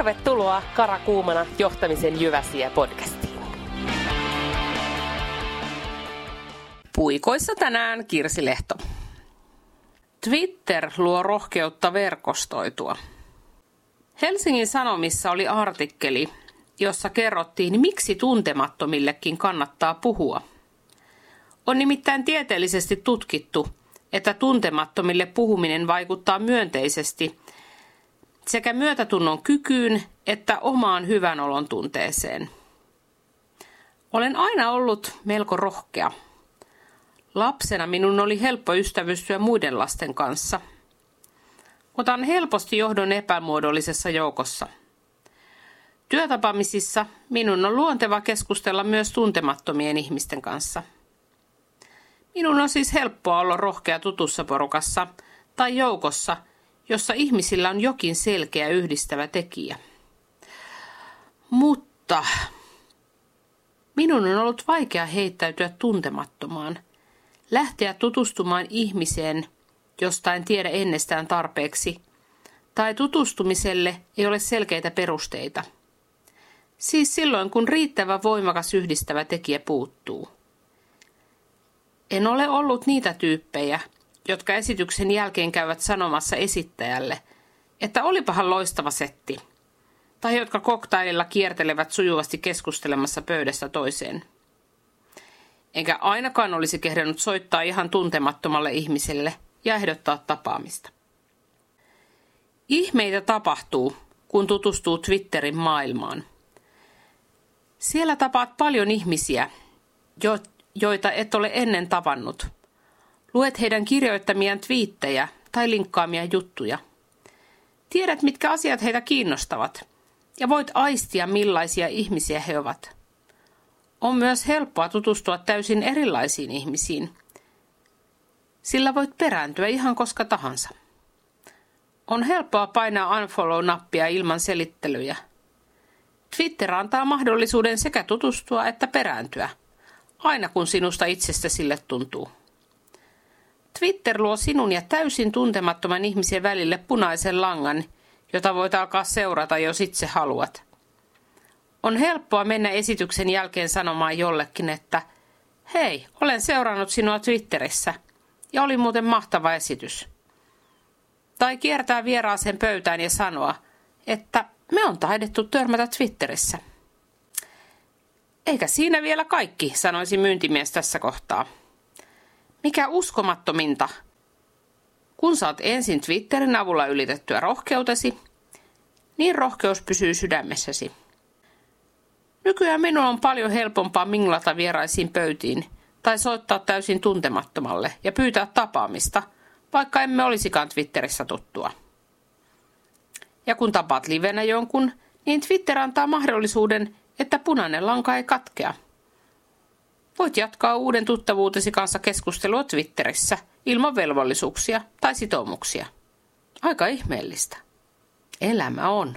Tervetuloa Karakuumana johtamisen Jyväsiä podcastiin. Puikoissa tänään Kirsi Lehto. Twitter luo rohkeutta verkostoitua. Helsingin Sanomissa oli artikkeli, jossa kerrottiin, miksi tuntemattomillekin kannattaa puhua. On nimittäin tieteellisesti tutkittu, että tuntemattomille puhuminen vaikuttaa myönteisesti sekä myötätunnon kykyyn että omaan hyvän olon tunteeseen. Olen aina ollut melko rohkea. Lapsena minun oli helppo ystävystyä muiden lasten kanssa. Otan helposti johdon epämuodollisessa joukossa. Työtapaamisissa minun on luonteva keskustella myös tuntemattomien ihmisten kanssa. Minun on siis helppoa olla rohkea tutussa porukassa tai joukossa – jossa ihmisillä on jokin selkeä yhdistävä tekijä. Mutta minun on ollut vaikea heittäytyä tuntemattomaan, lähteä tutustumaan ihmiseen, josta en tiedä ennestään tarpeeksi, tai tutustumiselle ei ole selkeitä perusteita. Siis silloin, kun riittävä voimakas yhdistävä tekijä puuttuu. En ole ollut niitä tyyppejä, jotka esityksen jälkeen käyvät sanomassa esittäjälle, että olipahan loistava setti, tai jotka koktaililla kiertelevät sujuvasti keskustelemassa pöydästä toiseen. Enkä ainakaan olisi kehdannut soittaa ihan tuntemattomalle ihmiselle ja ehdottaa tapaamista. Ihmeitä tapahtuu, kun tutustuu Twitterin maailmaan. Siellä tapaat paljon ihmisiä, joita et ole ennen tavannut – Luet heidän kirjoittamiaan twiittejä tai linkkaamia juttuja. Tiedät, mitkä asiat heitä kiinnostavat, ja voit aistia, millaisia ihmisiä he ovat. On myös helppoa tutustua täysin erilaisiin ihmisiin, sillä voit perääntyä ihan koska tahansa. On helppoa painaa unfollow-nappia ilman selittelyjä. Twitter antaa mahdollisuuden sekä tutustua että perääntyä, aina kun sinusta itsestä sille tuntuu. Twitter luo sinun ja täysin tuntemattoman ihmisen välille punaisen langan, jota voit alkaa seurata, jos itse haluat. On helppoa mennä esityksen jälkeen sanomaan jollekin, että hei, olen seurannut sinua Twitterissä ja oli muuten mahtava esitys. Tai kiertää vieraaseen pöytään ja sanoa, että me on taidettu törmätä Twitterissä. Eikä siinä vielä kaikki, sanoisi myyntimies tässä kohtaa. Mikä uskomattominta? Kun saat ensin Twitterin avulla ylitettyä rohkeutesi, niin rohkeus pysyy sydämessäsi. Nykyään minun on paljon helpompaa minglata vieraisiin pöytiin tai soittaa täysin tuntemattomalle ja pyytää tapaamista, vaikka emme olisikaan Twitterissä tuttua. Ja kun tapaat livenä jonkun, niin Twitter antaa mahdollisuuden, että punainen lanka ei katkea – Voit jatkaa uuden tuttavuutesi kanssa keskustelua Twitterissä ilman velvollisuuksia tai sitoumuksia. Aika ihmeellistä. Elämä on.